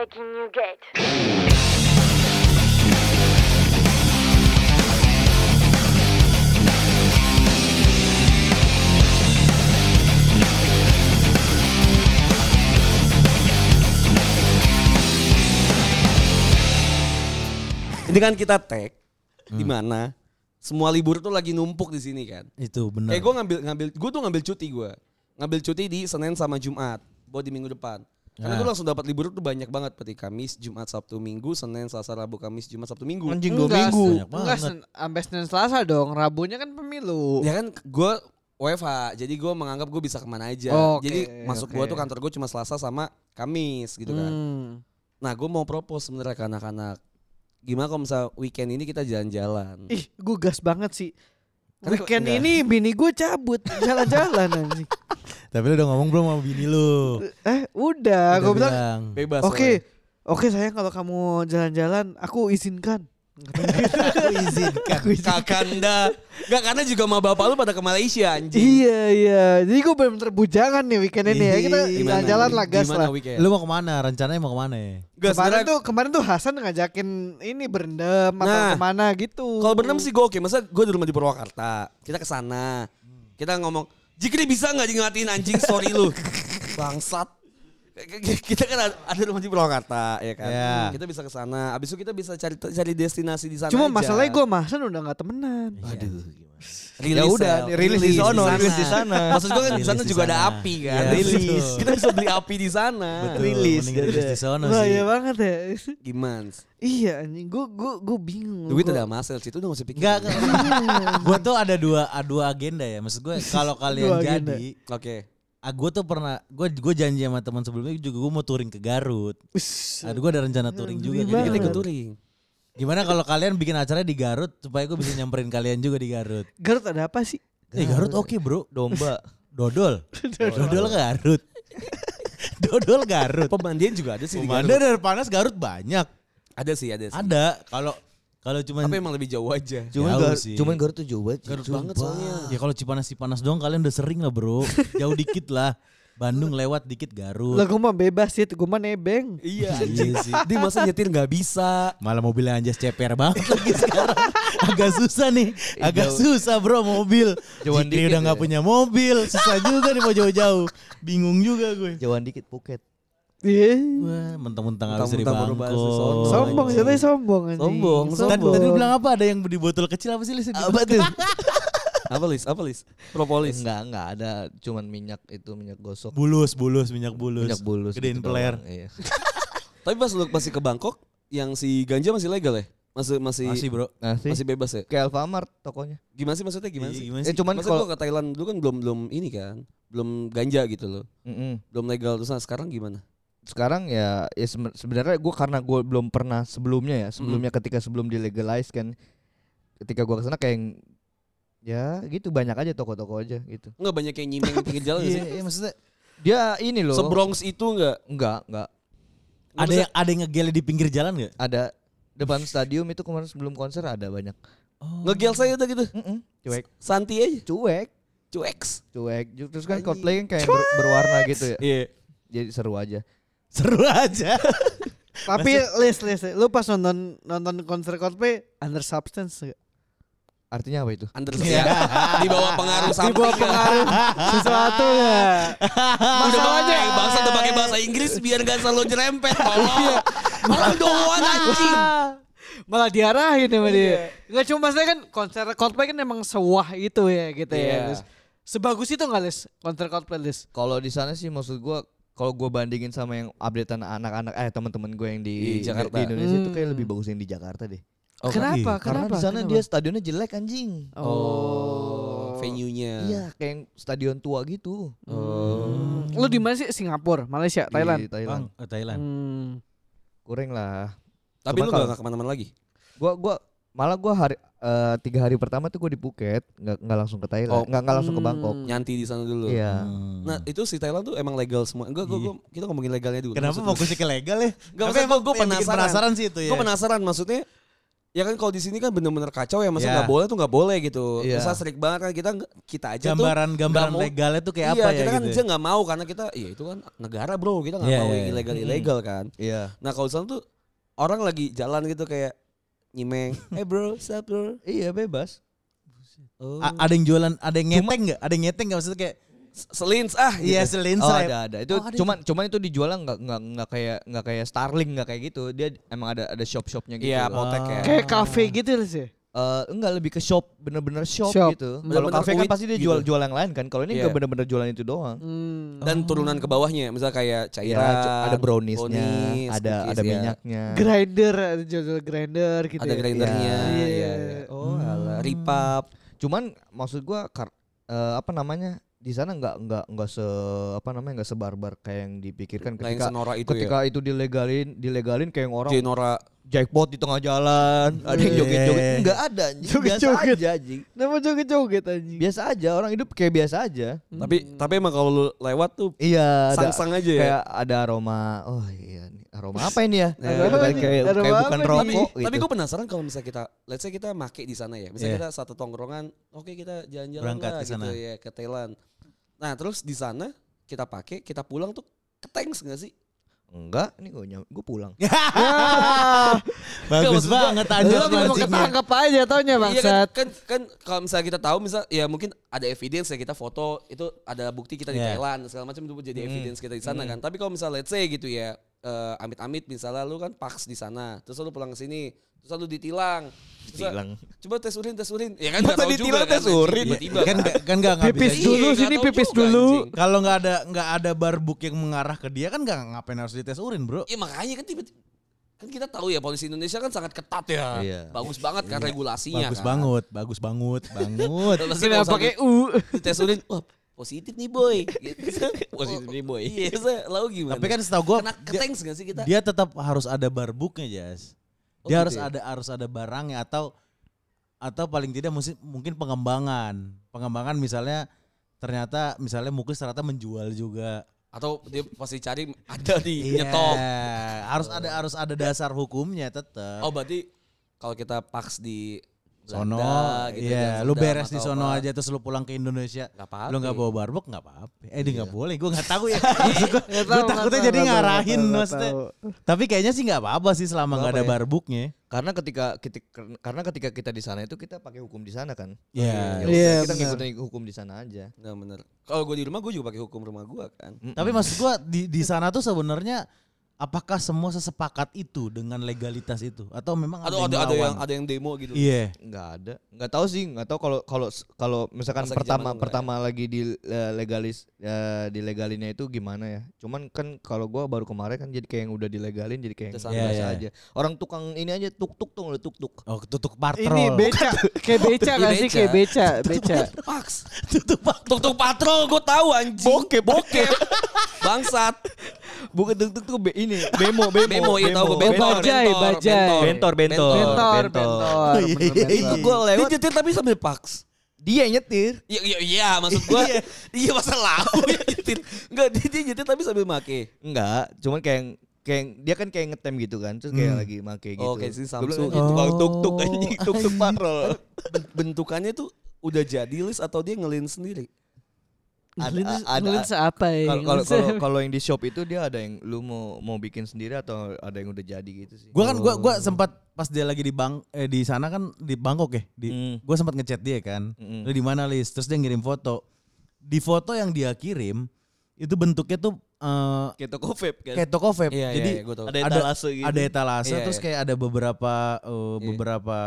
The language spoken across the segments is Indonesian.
Breaking New Gate. Ini kan kita tag di mana semua libur tuh lagi numpuk di sini kan. Itu benar. Kayak gue ngambil ngambil gue tuh ngambil cuti gue. Ngambil cuti di Senin sama Jumat buat di minggu depan. Karena Ya. gue langsung dapat libur tuh banyak banget seperti Kamis, Jumat, Sabtu, Minggu, Senin, Selasa, Rabu, Kamis, Jumat, Sabtu, Minggu. Anjing dua minggu. Banyak Enggak, sampai Senin Selasa dong. Rabunya kan pemilu. Ya kan gue WFH, jadi gue menganggap gue bisa ke mana aja. Oke, jadi masuk gue oke. tuh kantor gue cuma Selasa sama Kamis gitu kan. Hmm. Nah gue mau propose sebenarnya ke anak-anak. Gimana kalau misal weekend ini kita jalan-jalan? Ih, gue gas banget sih. Karena Weekend enggak. ini bini gue cabut jalan-jalan anjing. Tapi lu udah ngomong belum sama bini lu? Eh, udah, Udah gue bilang bilang. Bebas. Oke, oke sayang kalau kamu jalan-jalan, aku izinkan. Aku izinkan. Kakanda. Gak karena juga sama bapak lu pada ke Malaysia anjing. iya iya, jadi gue bener-bener bujangan nih weekend ini ya. Kita jalan-jalan lah gas lah. weekend? Lu mau ke mana? Rencananya mau ke mana? Gak, kemarin sebenarnya tuh kemarin tuh Hasan ngajakin ini berendam atau Nah, ke mana gitu. Kalau berenam sih gue oke. Masa gue di rumah di Purwakarta. Kita ke sana. Kita ngomong, Jikri bisa nggak ngatiin anjing story lu? Bangsat. Kita kan ada- rumah di Purwakarta ya kan. Ya. Kita bisa ke sana. Abis itu kita bisa cari cari destinasi di sana Cuma aja. masalahnya gue Hasan udah gak temenan. Aduh. Ya udah, rilis di sono, rilis di sana. Maksud gue kan di Rilis sana juga ada api kan. Iya, rilis. betul. Kita bisa beli api di sana. Betul, Rilis, rilis di sono sih. iya banget ya. Gimana? iya anjing, gue gue gue bingung. Duit Gua- ada masel situ udah gak usah pikir. Enggak, gue tuh ada dua dua agenda ya. Maksud gue kalau kalian jadi, Oke. ah, gue tuh pernah, gue gue janji sama teman sebelumnya juga gue mau touring ke Garut. Aduh, gue ada rencana touring juga. Gimana? Jadi Kita ikut. touring. Gimana kalau kalian bikin acara di Garut supaya gue bisa nyamperin kalian juga di Garut? Garut ada apa sih? Eh Garut oke bro. Domba. Dodol. Dodol Garut. Dodol Garut. Pemandian juga ada sih di Pemandan Garut. air panas Garut banyak. Ada sih, ada sih. Ada. Kalau kalau cuman Tapi emang lebih jauh aja. Cuman Jauh Garut, sih. cuman Garut tuh jauh banget. Garut Sumpah. banget soalnya. ya kalau Cipanas Cipanas doang kalian udah sering lah bro. Jauh dikit lah. Bandung lewat dikit Garut. Lah gue mah bebas sih, gue mah nebeng. Iya Iya sih. Dia masa nyetir nggak bisa. Malah mobilnya anjas ceper banget lagi sekarang. Agak susah nih. Agak Jauh. susah bro mobil. Jauhan Jikri dikit udah nggak ya. punya mobil. Susah juga nih mau jauh-jauh. Bingung juga gue. Jauhan dikit Phuket. Iya. Wah, mentang-mentang habis dari di Bangkok. Sombong, jatuhnya sombong anjing. Sombong, Tadi, sombong. tadi lu bilang apa? Ada yang di botol kecil apa sih? Apa tuh? Apa lis? Apa lis? Propolis. Enggak, enggak ada cuman minyak itu minyak gosok. Bulus, bulus, minyak bulus. Minyak bulus. Gedein gitu peler. doang, Iya. Tapi pas lu masih ke Bangkok, yang si ganja masih legal ya? Masih masih Masih bro. Nah, sih. masih bebas ya? Kayak Alfamart tokonya. Gimana sih maksudnya gimana Iya, sih? gimana Eh sih? cuman Maksudnya kalau ke Thailand dulu kan belum belum ini kan, belum ganja gitu loh, Mm-mm. belum legal terus nah, sekarang gimana? sekarang ya ya seben- sebenarnya gue karena gue belum pernah sebelumnya ya sebelumnya ketika sebelum dilegalize kan ketika gue ke sana kayak yang, ya gitu banyak aja toko-toko aja gitu Enggak banyak yang nyimeng di pinggir jalan Iya, sih? iya, maksudnya dia ini loh Sebronx itu enggak? enggak enggak ada yang ada yang ngegele di pinggir jalan nggak? ada depan stadium itu kemarin sebelum konser ada banyak Ngegel saya udah gitu. Mm-mm. cuek Santi aja. cuek Cueks. cuek terus kan Coldplay kan kayak ber- berwarna gitu ya Iya. jadi seru aja Seru aja. Tapi list list, lu pas nonton nonton konser Coldplay under substance gak? Artinya apa itu Under ya. di bawah pengaruh Di samping. bawah pengaruh sesuatu ya. Udah pakai bahasa udah pakai bahasa Inggris biar gak selalu nyerempet. Tolong. Malah doang anjing. Malah diarahin sama dia. Enggak cuma maksudnya kan konser Coldplay kan emang sewah itu ya gitu Iya. ya. Lis. Sebagus itu enggak Lis konser Coldplay Lis? kalau di sana sih maksud gue kalau gue bandingin sama yang updatean anak-anak eh teman-teman gue yang di, Di Jakarta. di Indonesia itu kayak Hmm. lebih bagus yang di Jakarta deh Oh, kenapa? Karena Kenapa? di sana Kenapa? dia stadionnya jelek anjing. Oh, venue-nya. Iya, kayak yang stadion tua gitu. Oh. Lu di mana sih? Singapura, Malaysia, Thailand. Di Thailand. Bang, eh, Thailand. Hmm. Kurang lah. Tapi Cuman lu gak ke mana-mana lagi? Gua gua malah gua hari eh, tiga hari pertama tuh gue di Phuket, nggak nggak langsung ke Oh. Thailand, nggak nggak langsung ke Hmm. Bangkok. Nyanti di sana dulu. Iya. Hmm. Nah itu si Thailand tuh emang legal semua. Enggak, gua, gua, kita ngomongin legalnya dulu. Kenapa Maksud gua- fokusnya ke legal ya? Enggak, emang gua bikin penasaran. penasaran sih itu ya. Gue penasaran maksudnya Ya kan kalau di sini kan bener-bener kacau ya, masa Ya. nggak boleh tuh nggak boleh gitu. Iya. Masa strict banget kan kita kita aja tuh Gambaran gambaran mau- legalnya tuh kayak iya, apa ya kita kan gitu. aja nggak mau karena kita, iya itu kan negara bro, kita nggak Iya, mau yang iya. ilegal ilegal kan. Iya. Nah kalau di sana tuh orang lagi jalan gitu kayak nyimeng, eh bro, sup bro. Iya bebas. Oh. A- ada yang jualan, ada yang ngeteng nggak? Ada yang ngeteng nggak maksudnya kayak Selins ah iya gitu. selin Oh stripe. ada ada. Itu Oh, ada cuman cuman itu dijualnya nggak nggak nggak kayak nggak kayak Starling nggak kayak gitu. Dia emang ada ada shop shopnya gitu. Iya, loh. potek ya. Kayak kafe gitu sih. Eh, enggak lebih ke shop bener-bener shop, Shop. gitu. Kalau kafe kan pasti dia gitu. jual jual yang lain kan. Kalau ini Iya. enggak bener-bener jualan itu doang. Hmm. Dan turunan ke bawahnya, misal kayak Ya, cairan, cu- ada browniesnya, brownies, ada cookies, ada ya. minyaknya. grinder, ada jual grinder gitu. Ada ya. grindernya. Iya. Iya. iya. Oh, alah. Ripap. Cuman maksud gua kar- eh, apa namanya? Di sana enggak enggak enggak se apa namanya enggak sebarbar kayak yang dipikirkan Nah, yang ketika senora itu ketika ya. itu dilegalin dilegalin kayak yang orang Jenora. jackpot di tengah jalan, ada yang joget-joget. Eh. Enggak ada anjing. Biasa Joget-joget. aja anjing. Nama joget-joget anjing. Biasa aja, orang hidup kayak biasa aja. Tapi tapi emang kalau lu lewat tuh Iya, ada sang-sang aja ya. kayak ada aroma. Oh iya nih, aroma apa ini ya? Nah, aroma kan, nih, kayak aroma kayak bukan rokok Tapi, gitu. tapi gue penasaran kalau misalnya kita, let's say kita make di sana ya, misalnya Iya. kita satu tongkrongan, oke kita jalan-jalan lah gitu ya ke Thailand. Nah terus di sana kita pakai, kita pulang tuh ketengs gak sih? Enggak, ini gue gue pulang. Bagus maksud gua, banget Lu anjir cuma mancingnya. ketangkap aja taunya Iya kan, kan, kan kalau misalnya kita tahu misal ya mungkin ada evidence ya kita foto itu ada bukti kita di Iya. Thailand segala macam itu jadi evidence kita di sana kan. Tapi kalau misalnya let's say gitu ya eh, amit-amit misalnya lu kan paks di sana terus lu pulang ke sini terus lu ditilang. Terus, Tilang. Coba tes urin, tes urin. Ya kan nggak tahu juga ditilang kan. tes urin? anjing, Tiba-tiba kan kan. nggak- kan nggak nggak Pipis dulu Iya, nggak sini, tahu pipis juga, dulu. Kalau nggak ada nggak ada barbuk yang mengarah ke dia kan nggak ngapain harus dites urin bro. Iya makanya kan tiba-tiba kan kita tahu ya polisi Indonesia kan sangat ketat ya. Iya. Bagus banget kan regulasinya Bagus kan. banget, bagus banget, banget. Terus Kenapa pakai U? tes urin, wah positif nih boy. Gitu. Positif nih, boy. Iya, saya lalu gimana? Tapi kan setahu gue kena ketengs gak sih kita? dia tetap harus ada barbuknya Jas. Oh, Dia gitu harus ya? ada harus ada barangnya atau atau paling tidak mungkin mungkin pengembangan. Pengembangan misalnya ternyata misalnya Muklis ternyata menjual juga. Atau dia pasti cari ada di Iya, nyetop. harus ada harus ada dasar hukumnya tetap. Oh berarti kalau kita paks di sono, gitu iya, dan lu beres di sono apa. aja terus lu pulang ke Indonesia. Nggak apa-apa. Lu nggak bawa barbuk nggak apa-apa. Eh dia nggak boleh, gue nggak tahu ya. Nggak gue nggak takutnya tahu, jadi nggak ngarahin nggak maksudnya. nggak tahu. Tapi kayaknya sih nggak apa-apa sih selama nggak ada Apa ya? barbuknya. Karena ketika ketika karena ketika kita di sana itu kita pakai hukum di sana kan. Iya. Ya udah, Iya, kita ngikutin hukum di sana aja. Nah bener. Kalau gue di rumah gue juga pakai hukum rumah gue kan. Tapi maksud gua di di sana tuh sebenarnya apakah semua sesepakat itu dengan legalitas itu atau memang ada Atau ada ada yang ada yang demo gitu. Iya. Nggak ada. Nggak tahu sih, nggak tahu kalau kalau kalau misalkan Masa di pertama nggak pertama lagi di eh, legalis eh, dilegalinnya itu gimana ya. Cuman kan kalau gua baru kemarin kan jadi kayak yang udah dilegalin jadi kayak yang santai. biasa Iya, iya. aja. Orang tukang ini aja tuk-tuk tuh tuk tuk. Oh, tutup patrol. Ini beca, kayak beca Iya, gak sih? Kayak beca, beca. Paks. Tuk-tuk patrol gue tahu anjing. Bokep. Bokep. Bangsat. Bukan tuk-tuk tuh be, ini bemo bemo. Bemo, iya tahu gue. Bentor, Bajai, bajai. Bentor, bentor. Bentor, bentor. bentor. Iya, iya. Itu gua Dia lewat nyetir tapi sambil paks. dia yang nyetir. Iya iya iya maksud gua iya masa lalu ya nyetir. Enggak dia, dia nyetir tapi sambil make. Enggak, cuman kayak yang- kayak yang- dia kan kayak ngetem gitu kan, terus kayak Hmm. lagi make gitu. Oh, kayak si Samsung. "Ih, tukang Oh. tuk-tuk anjing, tuk-tuk patrol. Ben- Bentukannya tuh udah jadi list atau dia ngelin sendiri? Ada- ada- apa ya? Kalau kalau kalau yang di shop itu dia ada yang lu mau mau bikin sendiri atau ada yang udah jadi gitu sih. Gua kan gua gua sempat pas dia lagi di bang eh, di sana kan di Bangkok ya. Di Hmm. gua sempat ngechat dia kan. Mm-mm. Lu di mana Lis? Terus dia ngirim foto. Di foto yang dia kirim itu bentuknya tuh eh, kayak toko vape kan. kayak toko vape. Iya, Jadi iya, tahu. ada ada- etalase gitu. ada etalase Iya, terus iya. kayak ada beberapa eh, Iya. beberapa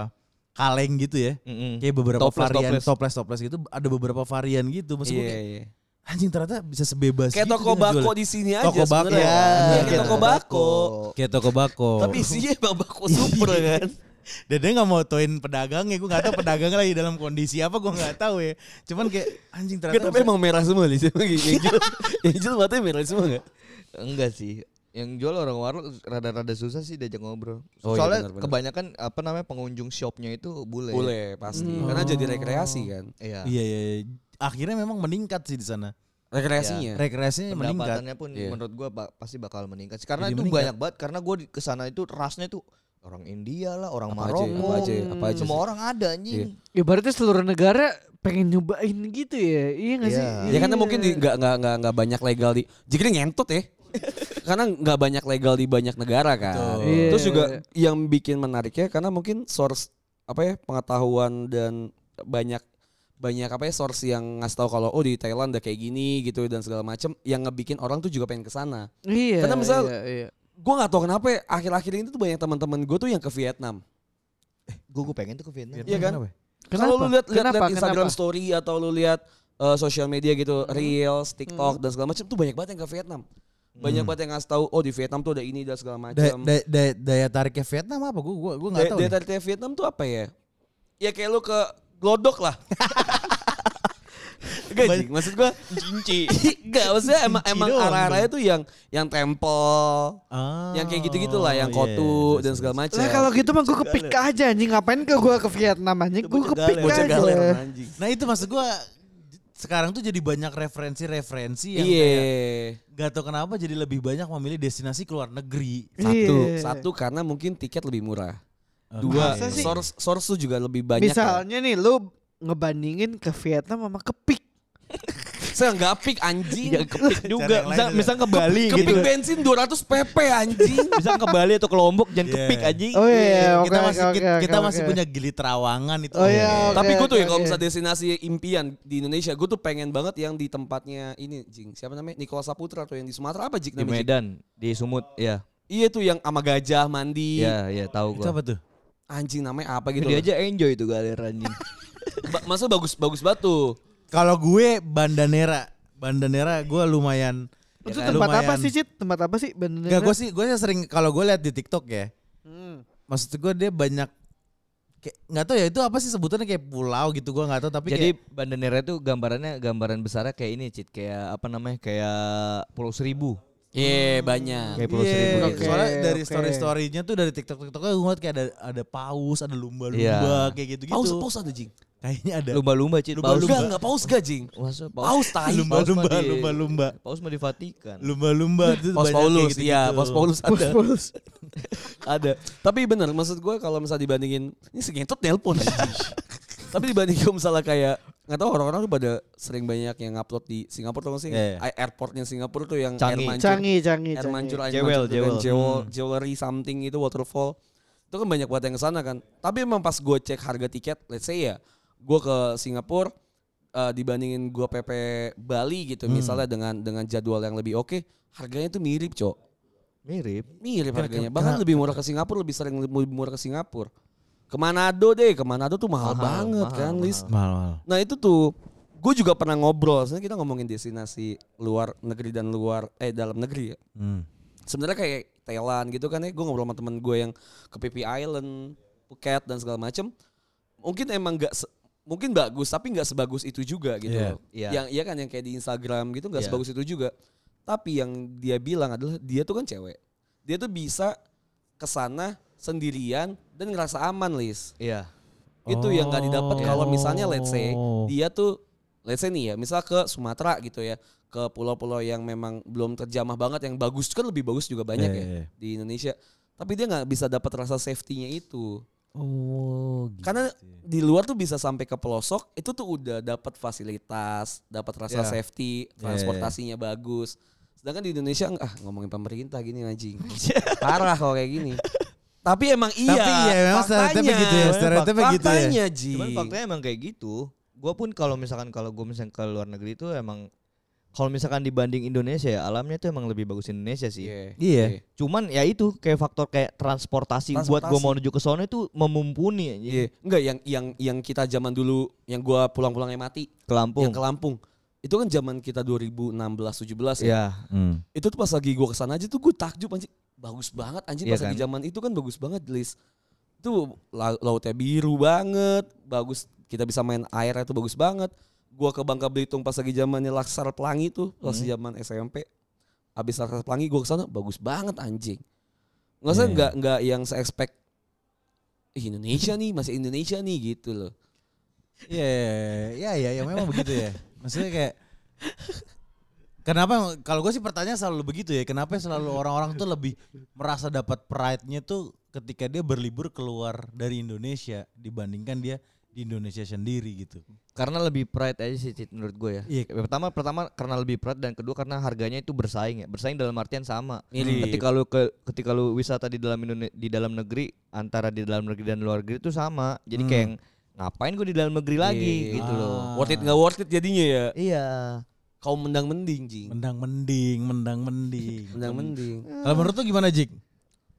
kaleng gitu ya. Mm-mm. Kayak beberapa Toples, varian toples. toples toples gitu ada beberapa varian gitu. Maksud gua Iya kayak, iya. anjing ternyata bisa sebebas Kayak gitu toko bako di sini aja Toko bako. Iya, Iya, kayak toko bako. Kayak toko bako. Tapi isinya emang bako super kan. Dan dia gak mau toin pedagangnya, gue gak tahu pedagangnya lagi dalam kondisi apa, gue gak tahu ya. Cuman kayak anjing ternyata tapi emang merah semua nih. Yang jual, yang jual matanya merah semua enggak? Enggak sih. Yang jual orang warung rada-rada susah sih diajak ngobrol. Oh, iya, Soalnya benar-benar. kebanyakan apa namanya pengunjung shopnya itu bule. Boleh pasti. Hmm. Karena jadi rekreasi kan. Iya. Iya, iya, iya. Akhirnya memang meningkat sih di sana. Rekreasinya. Rekreasinya meningkat. Pendapatannya pun Iya. menurut gua ba- pasti bakal meningkat sih. Karena Jadi itu meningkat. banyak banget karena gua di ke sana itu rasnya tuh orang India lah, orang Apa aja, Maroko. apa aja, apa aja Semua sih. orang ada anjing. Ya berarti seluruh negara pengen nyobain gitu ya. Iya gak sih? Iya. Ya karena Iya. mungkin nggak nggak nggak nggak banyak legal di. Jadi ngentot ya. Karena nggak banyak legal di banyak negara kan. Betul. Iya. Terus juga yang bikin menariknya karena mungkin source apa ya pengetahuan dan banyak banyak apa ya source yang ngasih tahu kalau oh di Thailand udah kayak gini gitu dan segala macam yang ngebikin orang tuh juga pengen ke sana. Iya. Karena misal- iya, iya. Gue nggak tahu kenapa ya, akhir-akhir ini tuh banyak teman-teman gue tuh yang ke Vietnam. Gue gue pengen tuh ke Vietnam. Iya kan? Kenapa? Kalau lu lihat lihat Instagram Kenapa? story atau lu lihat uh, sosial media gitu, Hmm. Reels, TikTok dan segala macam tuh banyak banget yang ke Vietnam. Banyak banget yang ngasih tahu oh di Vietnam tuh ada ini dan segala macam. daya, daya, daya tariknya Vietnam apa? Gue gue gue nggak tahu. daya tariknya Vietnam tuh apa ya? Ya kayak lu ke Glodok lah. Jing, maksud gua Cinci. enggak maksudnya emang emang arah-arahnya tuh yang yang temple, Ah, yang kayak gitu-gitu lah, yang iya, kotu iya, dan iya, segala macam. Lah kalau gitu mah gue kepik aja anjing ngapain ke gue ke Vietnam anjing gue kepik aja. galer anjing. Nah itu maksud gue sekarang tuh jadi banyak referensi-referensi yang Iya. kayak gak tau kenapa jadi lebih banyak memilih destinasi ke luar negeri. Satu, Iya. satu karena mungkin tiket lebih murah. Oke. Dua, Masa sih? source source tuh juga lebih banyak. ya. Misalnya nih lu ngebandingin ke Vietnam sama ke Pik. Saya nggak pik anjing. Ya kepik juga. Bisa bisa ke Bali Kepik gitu. bensin 200 pp anjing. Bisa ke Bali atau ke Lombok jangan Iya. kepik anjing. Oh iya, oke kita oke masih oke. kita, kita oke, masih punya Gili Trawangan itu. Oh iya, oke, Tapi gue tuh ya oke, kalau oke. misalnya destinasi impian di Indonesia, gue tuh pengen banget yang di tempatnya ini, Jing. Siapa namanya? Nikola Saputra atau yang di Sumatera apa Jing Di namanya? Jing? Medan, di Sumut, ya. Iya tuh yang sama gajah mandi. Iya, iya tahu Itu gua. apa tuh? Anjing namanya apa gitu. Dia loh. aja enjoy itu galer anjing. Ba- Masa bagus bagus banget tuh. Kalau gue Bandanera, Bandanera gue lumayan. Itu ya kan, tempat apa lumayan- sih Cit? Tempat apa sih? Bandara? Enggak, gue sih gue sih sering kalau gue lihat di TikTok ya. Hmm. Maksud gue dia banyak kayak nggak tahu ya itu apa sih sebutannya kayak pulau gitu gue nggak tahu tapi Jadi kayak Bandanera itu gambarannya gambaran besarnya kayak ini, Cit, kayak apa namanya? Kayak Pulau Seribu. Iya banyak. Kayak Pulau Iya, Seribu gitu. soalnya dari story storynya tuh dari TikTok TikToknya gue ngeliat kayak ada ada paus, ada lumba-lumba Iya. kayak gitu gitu. Paus paus ada Jing. Kayaknya ada. Lumba-lumba, Cit. Lumba-lumba. Enggak enggak paus gak Jing. Masa Paus tai. Lumba-lumba, Paus mah di- lumba-lumba. Paus mah di Vatikan. Lumba-lumba itu Paus banyak Paulus, gitu-gitu. iya, Paus Paulus ada. Pulus. ada. Tapi bener, maksud gue kalau misalnya dibandingin, ini segentot nelpon. Tapi dibandingin misalnya kayak, nggak tahu orang-orang tuh pada sering banyak yang upload di Singapura tau gak sih? Iya, A- Airportnya Singapura tuh yang Canggih. air mancur. Canggih, canggih, Air mancur, canggih. air Jewel, mancur, jewel. jewel, Hmm. jewelry something itu waterfall. Itu kan banyak banget yang ke sana kan. Tapi emang pas gue cek harga tiket, let's say ya, gue ke Singapura eh, dibandingin gue PP Bali gitu, Hmm. misalnya dengan dengan jadwal yang lebih oke, harganya tuh mirip cok. Mirip. Mirip harganya. Bahkan lebih murah ke Singapura, lebih sering lebih murah ke Singapura. Ke Manado deh, ke Manado tuh mahal, Mahal, banget mahal, kan, mahal. Lis. Mahal, mahal. Nah itu tuh, gue juga pernah ngobrol. Sebenarnya kita ngomongin destinasi luar negeri dan luar, eh dalam negeri ya. Hmm. Sebenarnya kayak Thailand gitu kan ya, gue ngobrol sama temen gue yang ke PP Island, Phuket dan segala macem. Mungkin emang gak, mungkin bagus, tapi nggak sebagus itu juga gitu. Iya, loh. iya. Yang iya kan yang kayak di Instagram gitu nggak Iya. sebagus itu juga. Tapi yang dia bilang adalah dia tuh kan cewek. Dia tuh bisa ke sana sendirian dan ngerasa aman, Lis. Iya. Itu yang nggak didapat Oh. kalau misalnya let's say dia tuh let's say nih ya, misal ke Sumatera gitu ya, ke pulau-pulau yang memang belum terjamah banget yang bagus kan lebih bagus juga banyak Iya, ya iya, iya. di Indonesia. Tapi dia nggak bisa dapat rasa safety-nya itu. Oh, gitu. Karena di luar tuh bisa sampai ke pelosok, itu tuh udah dapat fasilitas, dapat rasa Iya. safety, iya. transportasinya bagus. Sedangkan di Indonesia ah ngomongin pemerintah gini anjing. Parah kalau kayak gini. Tapi emang iya. Tapi iya, memang stereotipnya gitu ya, stereotipnya gitu ya. Faktanya, Ji. Cuman faktanya emang kayak gitu. Gua pun kalau misalkan kalau gue misalkan ke luar negeri itu emang kalau misalkan dibanding Indonesia ya alamnya tuh emang lebih bagus Indonesia sih. Iya. Iya. Cuman ya itu kayak faktor kayak transportasi, buat gue Transportasi. mau menuju ke sana itu memumpuni. Iya, enggak yang yang yang kita zaman dulu yang gua pulang-pulangnya mati, Ke Lampung. yang ke Lampung. Itu kan zaman kita 2016 17 ya. Iya. Hmm. Itu tuh pas lagi gua ke sana aja tuh gue takjub anjing. Bagus banget anjing Iya pas lagi kan? zaman itu kan bagus banget Lis. Itu la- lautnya biru banget, bagus kita bisa main air itu bagus banget. Gua ke Bangka Belitung pas lagi zamannya Laksar Pelangi tuh, pas Hmm. zaman SMP. Habis Laksar Pelangi gua ke sana bagus banget anjing. Nggak usah Iya. nggak nggak yang se expect Indonesia nih, masih Indonesia nih gitu loh. Iya, iya, iya, ya, memang begitu ya. Maksudnya kayak Kenapa kalau gue sih pertanyaan selalu begitu ya. Kenapa selalu orang-orang tuh lebih merasa dapat pride-nya tuh ketika dia berlibur keluar dari Indonesia dibandingkan dia di Indonesia sendiri gitu. Karena lebih pride aja sih Cit, menurut gue ya. Iya. Pertama pertama karena lebih pride dan kedua karena harganya itu bersaing ya. Bersaing dalam artian sama. Mirip. Ketika lu ke ketika lu wisata di dalam Indone- di dalam negeri antara di dalam negeri dan luar negeri itu sama. Jadi Hmm. kayak ngapain gue di dalam negeri lagi Iya. gitu loh. Ah. Worth it nggak worth it jadinya ya. Iya. Kau mendang mending, Jing. Mendang mending, mendang mending. Mendang mending. Kalau menurut lu gimana, Jik?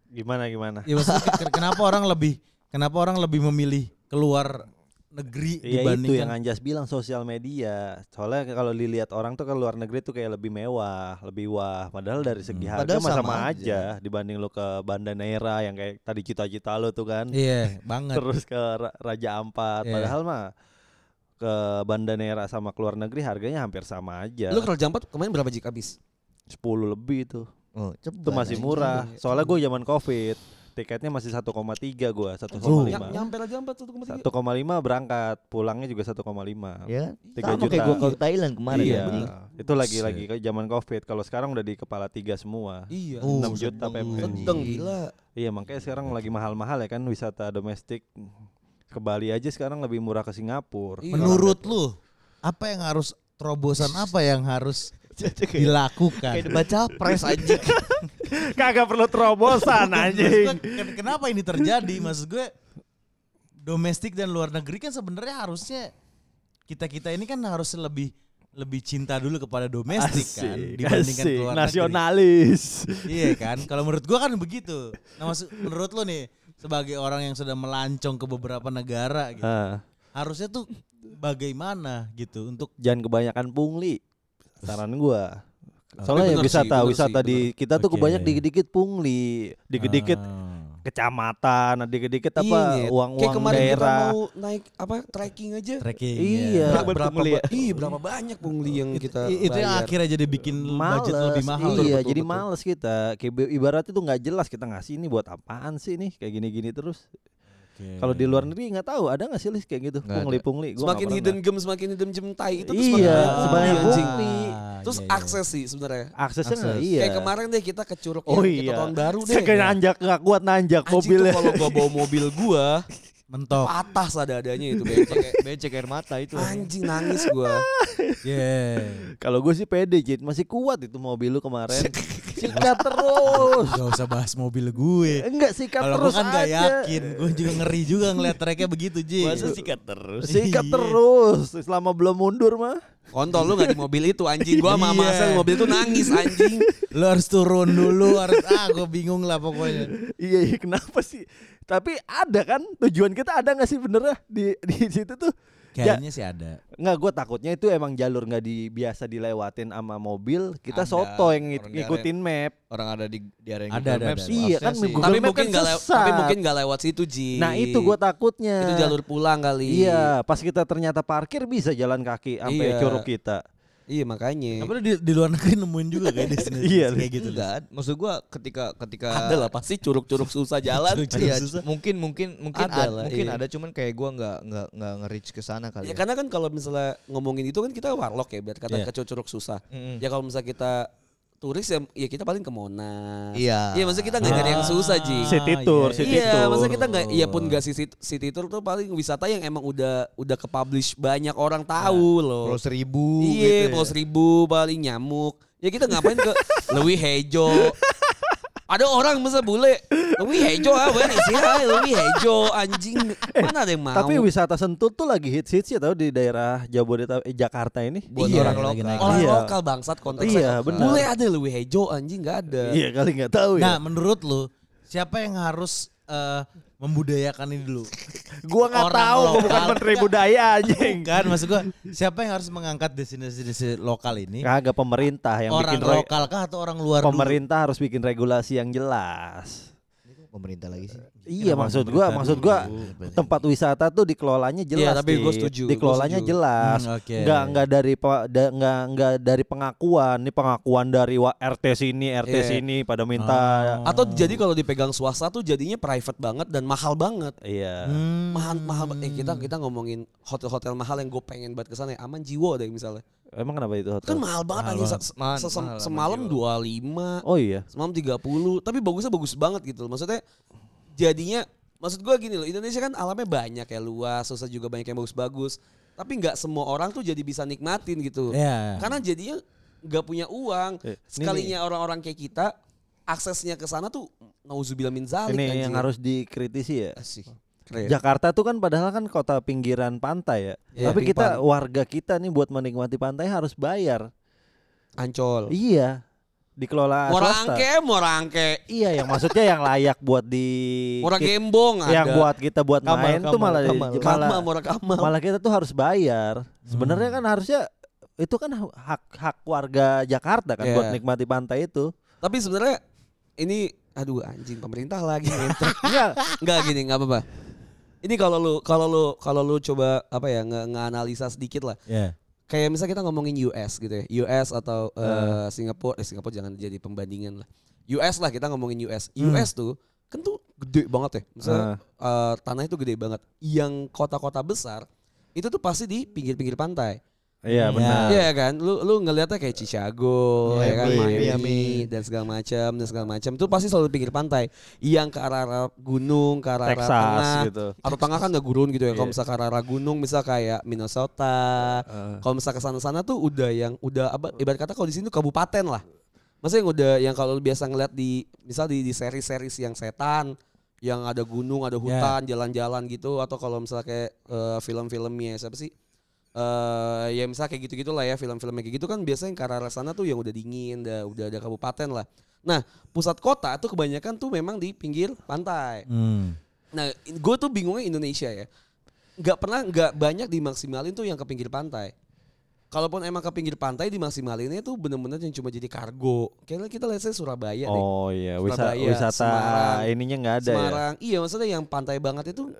Gimana gimana? Ya maksudnya ke- kenapa orang lebih kenapa orang lebih memilih keluar negeri Iya itu dibandingkan yang Anjas bilang sosial media. Soalnya kalau dilihat orang tuh ke luar negeri tuh kayak lebih mewah, lebih wah. Padahal dari segi Hmm. harga sama sama aja. aja dibanding lu ke Banda Neira yang kayak tadi cita-cita lu tuh kan. Iya, banget. Terus ke Ra- Raja Ampat. Iya. Padahal mah ke Banda Neira sama ke luar negeri harganya hampir sama aja. Lu kalau jampat kemarin berapa jik habis? 10 lebih tuh. Oh, Itu masih anjing. murah. Soalnya gue zaman Covid, tiketnya masih 1,3 gua, 1,5. Ny- nyampe lah jampat 1,3. 1,5 berangkat, pulangnya juga 1,5. Ya, Tiga sama kayak juta. gue ke Thailand kemarin iya, anjing. itu lagi lagi ke zaman covid. Kalau sekarang udah di kepala tiga semua. Iya. Uh, 6 juta. PP. Sedang gila. Iya makanya sekarang lagi mahal-mahal ya kan wisata domestik. Ke Bali aja sekarang lebih murah ke Singapura. Iya. Menurut lu apa yang harus terobosan apa yang harus dilakukan? Kayak baca pres anjing. Kagak perlu terobosan ken- kenapa ini terjadi? Maksud gue domestik dan luar negeri kan sebenarnya harusnya kita kita ini kan harus lebih lebih cinta dulu kepada domestik kan dibandingkan asik. luar negeri. nasionalis. Iya kan? Kalau menurut gua kan begitu. Nah, maksud menurut lu nih sebagai orang yang sudah melancong ke beberapa negara gitu. Ah, Harusnya tuh bagaimana gitu untuk jangan kebanyakan pungli. Saran gua. Tapi Soalnya ya bener sih, wisata, bener wisata sih, di kita tuh Oke. kebanyak dikit-dikit pungli, dikit-dikit Ah. kecamatan, dikit-dikit apa Iya, uang-uang Kayak kemarin kita daerah. mau naik apa trekking aja. trekking Iya. ya. Berapa, Berapa pungli ya? iya, berapa banyak pungli yang kita I- itu yang akhirnya jadi bikin budget Males, lebih mahal. Iya, Betul, jadi betul. males kita. Kayak ibaratnya tuh nggak jelas kita ngasih ini buat apaan sih nih kayak gini-gini terus. Oke. Kalau di luar negeri nggak tahu ada nggak sih Lis kayak gitu pungli-pungli. Gua Semakin hidden gem, semakin hidden gem tai itu tuh Iya, semakin pungli. Terus iya, iya. akses sih sebenarnya. Aksesnya nggak Akses. iya. Kayak kemarin deh kita ke Curug Oh yang kita iya. tahun baru deh. Saya nanjak nggak kuat nanjak Anjing tuh mobilnya. kalau gua bawa mobil gua mentok. patah sadadanya itu becek. Becek air mata itu. Anjing nangis gua. Yeah. Kalau gue sih pede Jit, masih kuat itu mobil lu kemarin. Sikat terus. Gak usah bahas mobil gue. Enggak sikat Kalau gue terus kan gak yakin, gue juga ngeri juga ngeliat tracknya begitu Ji. Masa sikat terus. Sikat Iya. terus selama belum mundur mah. Kontol lu gak di mobil itu anjing gua sama Iya. Marcel di mobil itu nangis anjing. Lo harus turun dulu, harus ah gue bingung lah pokoknya. Iya, iya kenapa sih? Tapi ada kan tujuan kita ada nggak sih benernya di di situ tuh? Kayaknya sih ada. Nggak, gue takutnya itu emang jalur nggak di biasa dilewatin sama mobil. Kita Ada, soto yang ngikutin map. Orang ada di di area yang Ada, Google ada, Maps. ada. Iya kan, sih. Google tapi Map mungkin kan gak lew- sesat. tapi mungkin gak lewat situ Ji. Nah itu gue takutnya. Itu jalur pulang kali. Iya, pas kita ternyata parkir bisa jalan kaki sampai Iya. curug kita. Iya makanya. Tapi lu di, di luar negeri nemuin juga kayak destinasi Iya, kayak gitu. Enggak, maksud gua ketika ketika Ada lah pasti curug-curug susah jalan. Curug-curug Iya, susah. mungkin mungkin mungkin Ada ada, lah, mungkin iya. ada cuman kayak gua nggak nggak nggak nge-reach ke sana kali Ya ya. karena kan kalau misalnya ngomongin itu kan kita warlock ya biar kata Iya. ke curug susah. Mm-mm. Ya kalau misalnya kita turis ya, ya kita paling ke Monas. Iya. Iya maksudnya kita nggak nyari yang susah Ji. City Ah, tour, iya, city Iya, tour. maksudnya kita nggak, iya pun nggak city, city tour tuh paling wisata yang emang udah udah ke publish banyak orang tahu loh. Pulau Seribu Iya, gitu ya. Pulau Seribu paling nyamuk. Ya kita ngapain ke Lewi Hejo. Ada orang masa bule Lewi Hejo ah, bukan sih hai Lewi Hejo anjing. Mana ada yang mau? Tapi wisata Sentut tuh lagi hits-hits ya tau di daerah Jabodetabek eh, Jakarta ini. buat Iya, orang lokal. orang Iya. lokal bangsat konteksnya. Iya, benar. Bule ada Lewi Hejo anjing nggak ada. Iya kali nggak tahu Nah ya. menurut lu siapa yang harus eh, membudayakan ini dulu? Gua nggak tahu, gua bukan lokal. menteri budaya anjing. Kan maksud gua siapa yang harus mengangkat destinasi-destinasi lokal ini? Kagak pemerintah yang orang bikin lokal kah atau orang luar dulu? pemerintah harus bikin regulasi yang jelas. Pemerintah lagi sih. Iya Kenapa maksud gua, maksud dulu? gua tempat wisata tuh dikelolanya jelas. Iya, tapi gua setuju, gua Dikelolanya setuju. jelas. Hmm, oke. Nggak nggak dari da- nggak nggak dari pengakuan. Ini pengakuan dari wa- RT sini, RT Iya. sini pada minta. Oh. Atau jadi kalau dipegang swasta tuh jadinya private banget dan mahal banget. Iya. Hmm. Mahal mahal eh kita kita ngomongin hotel-hotel mahal yang gue pengen banget ke sana ya. Aman Jiwo deh misalnya. Emang kenapa itu hotel? Kan mahal banget Mahal anjing banget. se- se- Mahal- se- mahal, semalam Aman 25, Oh iya. semalam 30, tapi bagusnya bagus banget gitu. Maksudnya jadinya maksud gua gini loh Indonesia kan alamnya banyak ya luas susah juga banyak yang bagus-bagus tapi nggak semua orang tuh jadi bisa nikmatin gitu Iya. karena jadinya nggak punya uang Eh, sekalinya orang-orang kayak kita aksesnya ke sana tuh nauzubillah min zalik Ini anjing. yang harus dikritisi ya. Asik. Keren. Jakarta tuh kan padahal kan kota pinggiran pantai ya. Iya, Tapi kita warga kita nih buat menikmati pantai harus bayar. Ancol Iya. Dikelola mau swasta. rangke mau rangke Iya, yang maksudnya yang layak buat di kit- gembong ada. yang buat kita buat Kamal, main tuh kamal, malah di- kamal. malah Kamal, kamal. malah kita tuh harus bayar. Sebenarnya kan harusnya itu kan hak hak warga Jakarta kan Iya. buat nikmati pantai itu. Tapi sebenarnya ini aduh anjing pemerintah lagi gitu. Enggak, Enggak gini, enggak apa-apa. Ini kalau lu kalau lu kalau lu coba apa ya nge nganalisa sedikit lah. Ya. Kayak misalnya kita ngomongin US gitu ya. US atau Ah. eh, Singapura, eh Singapura jangan jadi pembandingan lah. US lah kita ngomongin US. US tuh kan tuh gede banget ya. Misalnya eh, tanah itu gede banget. Yang kota-kota besar itu tuh pasti di pinggir-pinggir pantai. Iya benar. Iya kan, lu lu ngelihatnya kayak Chicago, ya kan, Miami, Miami, dan segala macam dan segala macam. Itu pasti selalu pinggir pantai. Yang ke arah, arah gunung, ke arah, arah Texas tengah. gitu. Atau tengah kan ada gurun gitu ya. Kalau Iya. misal ke arah, arah gunung, misal kayak Minnesota. Kalau misal ke sana-sana tuh udah yang udah apa ibarat kata kalau di sini tuh kabupaten lah. Maksudnya yang udah yang kalau biasa ngeliat di misal di di seri-seri yang setan yang ada gunung, ada hutan, jalan-jalan gitu atau kalau misalnya kayak eh, film-filmnya siapa sih? Eh ya misalnya kayak gitu-gitu lah ya film-filmnya kayak gitu kan biasanya yang ke arah sana tuh yang udah dingin, udah udah ada kabupaten lah. Nah, pusat kota tuh kebanyakan tuh memang di pinggir pantai. Hmm. Nah, gue tuh bingungnya Indonesia ya. Nggak pernah, nggak banyak dimaksimalin tuh yang ke pinggir pantai. Kalaupun emang ke pinggir pantai dimaksimalinnya tuh bener-bener yang cuma jadi kargo. Kayaknya kita lihat saya Surabaya deh. Oh iya, wisata, Surabaya, wisata Semarang, ininya nggak ada ya. Semarang. Iya, maksudnya yang pantai banget itu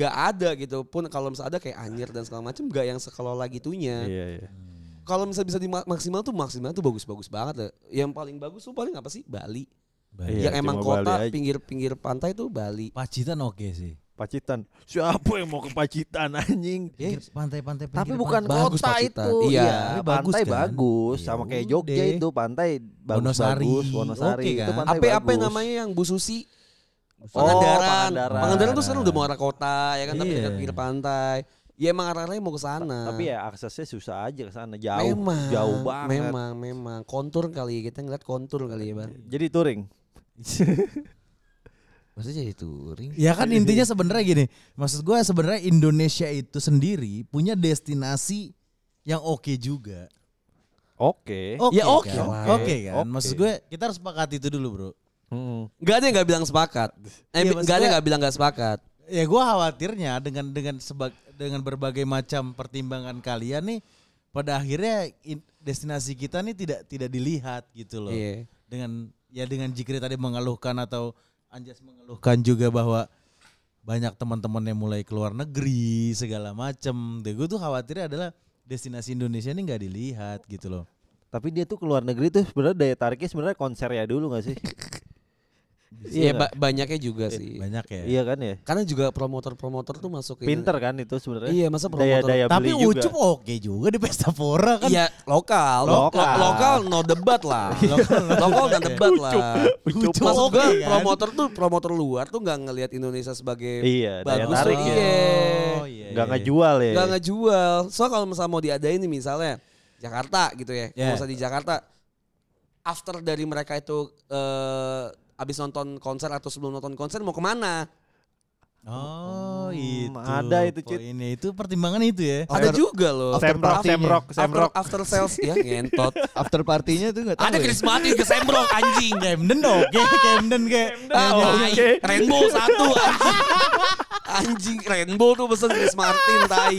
nggak ada gitu. Pun kalau misalnya ada kayak Anyer dan segala macam nggak yang sekelola gitunya. Iya, iya. Kalau misalnya bisa dimaksimal tuh maksimal tuh bagus-bagus banget. ya. Yang paling bagus tuh paling apa sih? Bali. Iya, yang emang cuma Bali kota pinggir-pinggir pantai tuh Bali. Pacitan oke sih. Pacitan. Siapa yang mau ke Pacitan anjing? Pinggir pantai-pantai Tapi bukan pantai. Bagus kota Pacitan. itu. Iya. Tapi bagus pantai kan? bagus. Ya Sama kayak udah. Jogja itu pantai Wonosari. bagus-bagus. Wonosari Oke itu kan? pantai Apa apa bagus. namanya yang Bu Susi? Oh, Pangandaran. Pangandaran. Pangandaran tuh sekarang udah mau arah kota ya kan tapi Iya. dekat pinggir pantai. Ya emang arah-arahnya mau ke sana. Tapi ya aksesnya susah aja ke sana jauh. memang, Jauh banget. Memang, memang kontur kali ya kita ngeliat kontur kali ya, Bang. Jadi touring. Maksudnya jadi touring. Ya kan intinya sebenarnya gini, maksud gue sebenarnya Indonesia itu sendiri punya destinasi yang oke juga. Oke. Oke Ya oke kan? lah. Oke kan? Oke. Maksud gue kita harus sepakati itu dulu bro. Hmm. Gak ada yang gak bilang sepakat. Eh, Iya, gak ada yang gak bilang gak sepakat. Ya gue khawatirnya dengan dengan sebag, dengan berbagai macam pertimbangan kalian nih, pada akhirnya in- destinasi kita nih tidak tidak dilihat gitu loh. Iya. Dengan ya dengan Jikri tadi mengeluhkan atau Anjas mengeluhkan juga bahwa banyak teman-teman yang mulai keluar negeri segala macem. Gue tuh khawatirnya adalah destinasi Indonesia ini nggak dilihat gitu loh. Tapi dia tuh keluar negeri tuh sebenarnya daya tariknya sebenarnya konser ya dulu gak sih? Iya, Iya ba- banyaknya juga sih. Banyak ya. Iya kan ya? Karena juga promotor-promotor tuh masuk ke Pinter kan itu sebenarnya. Iya, masa daya promotor. daya Tapi beli juga. Ucup oke juga di Pesta Pora kan. Iya, lokal. Lokal. Lo- lokal no debat lah. lokal no debat lah. Ucup Maksud oke gua kan? promotor tuh promotor luar tuh nggak ngelihat Indonesia sebagai Iya, daya bagus tarik tuh, ya. iya. Oh, iya, Gak iya. ngejual ya. Gak ngejual. So kalau misalnya mau diadain nih misalnya Jakarta gitu ya. Yeah. Mau usah di Jakarta. After dari mereka itu eh abis nonton konser atau sebelum nonton konser mau ke mana? Oh, Hmm, itu. ada itu, Cit. Ini itu pertimbangan itu ya. Ada juga loh. After semrock, After, after sales ya ngentot. After partinya tuh nggak tahu Ada ya. Chris Martin ke Sembrok anjing. Camden oke, Camden kayak. Ah, Oh. Rainbow satu anjing. Anjing Rainbow tuh pesen Chris Martin tai.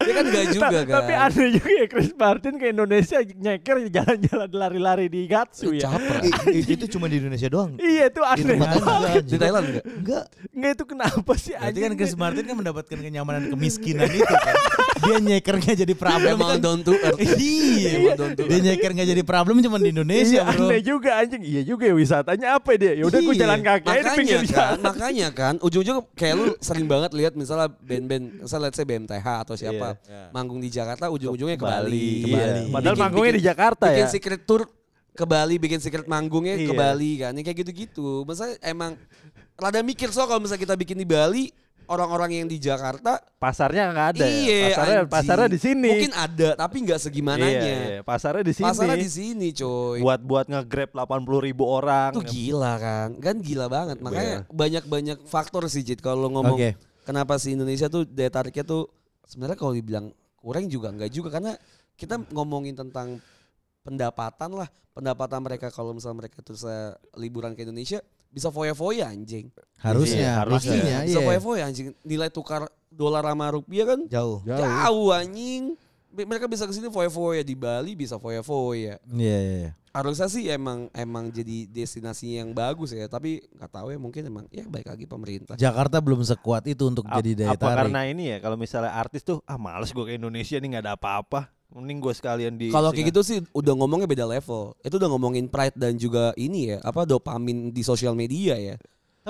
Dia kan gak juga kan. Tapi aneh juga ya Chris Martin ke Indonesia nyeker jalan-jalan lari-lari di Gatsu ya. I- i- itu cuma di Indonesia doang. Iya itu Di aneh. enggak, Di anjing. Thailand enggak? Enggak. Enggak itu kenapa sih Berarti anjing? kan Chris Martin kan mendapatkan kenyamanan kemiskinan itu kan. Dia nyekernya jadi problem Emang kan. down to earth. Iya, to dia nyeker nggak jadi problem cuma di Indonesia Iya bro. aneh juga anjing. Iya juga ya wisatanya apa dia? Ya udah gue Iya. jalan kaki aja di makanya pinggir kan, jalan. makanya kan ujung-ujung kayak lu sering banget lihat misalnya band-band, misalnya let's say BMTH atau siapa Iya. manggung di Jakarta ujung-ujungnya ke Bali. Bali. Iya. Bali. Padahal Bikin- manggungnya di bikin- Jakarta bikin ya. secret tour ke Bali bikin secret manggungnya ke Iya. Bali kan. Yang kayak gitu-gitu. Masa emang rada mikir so kalau misalnya kita bikin di Bali, orang-orang yang di Jakarta Pasarnya nggak ada. iya pasarnya anjing. pasarnya di sini. Mungkin ada tapi nggak segimananya. Iya, iya. Pasarnya di sini. Pasarnya di sini coy. Buat buat nge-grab 80 ribu orang. Itu gila kan. Kan gila banget. Makanya banyak-banyak faktor sih Jit kalau ngomong Oke. kenapa sih Indonesia tuh daya tariknya tuh sebenarnya kalau dibilang kurang juga enggak juga karena kita ngomongin tentang pendapatan lah. Pendapatan mereka kalau misalnya mereka tuh saya liburan ke Indonesia bisa foya-foya anjing. Harusnya, Iya, harusnya. Bisa iya. foya-foya anjing. Nilai tukar dolar sama rupiah kan Jauh. jauh anjing. Mereka bisa ke sini foya-foya. Di Bali bisa foya-foya. Iya, iya, iya. harusnya sih emang emang jadi destinasi yang bagus ya. Tapi nggak tahu ya mungkin emang ya baik lagi pemerintah. Jakarta belum sekuat itu untuk Ap- jadi daya apa tarik. karena ini ya kalau misalnya artis tuh ah males gue ke Indonesia nih nggak ada apa-apa. Mending gue sekalian di kalau kayak gitu sih udah ngomongnya beda level. Itu udah ngomongin pride dan juga ini ya apa dopamin di sosial media ya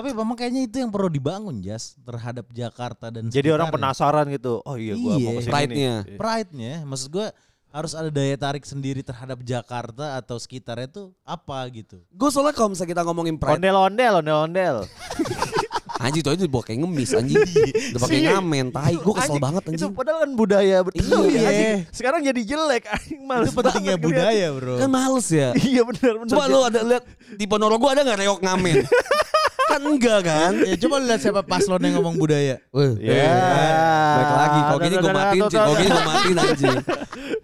Tapi memang kayaknya itu yang perlu dibangun, Jas, terhadap Jakarta dan jadi orang penasaran gitu. Oh iya gue mau Iya. ke sini Pride-nya. nih. Pride-nya, maksud gue harus ada daya tarik sendiri terhadap Jakarta atau sekitarnya tuh apa gitu. gue soalnya kalau misalnya kita ngomongin pride ondel ondel ondel ondel anjing tuh itu dibawa kayak ngemis anjing. Udah pakai Si- ngamen tai. Gue kesel Anjing, banget itu anjing. padahal kan budaya betul Iya. ya anjing. sekarang jadi jelek anjing males itu pentingnya banget budaya, Bro. kan males ya. Iya benar benar. Coba lu ada lihat di Ponorogo ada nggak reok ngamen kan enggak kan ya coba lihat siapa paslon yang ngomong budaya. Wah, Ya. Baik lagi, kok gini gue matiin, Cid. kok gini gue matiin anjing.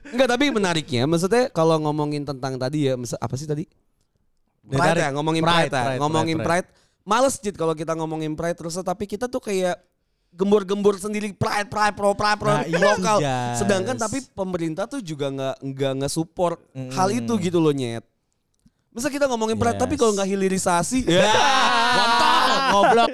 Enggak, tapi menariknya, maksudnya kalau ngomongin tentang tadi ya, apa sih tadi? Pride tarik. ya, ngomongin Pride, pride, ya. pride, ngomongin pride, pride. Males Cid kalau kita ngomongin pride terus, tapi kita tuh kayak gembur-gembur sendiri pride, pride, pro, pride, pro, Nah, itu, lokal. Jas. Sedangkan tapi pemerintah tuh juga nggak nggak nge-support hal itu gitu loh nyet. Masa kita ngomongin Yes. tapi kalau nggak hilirisasi, ya kontol. Goblok.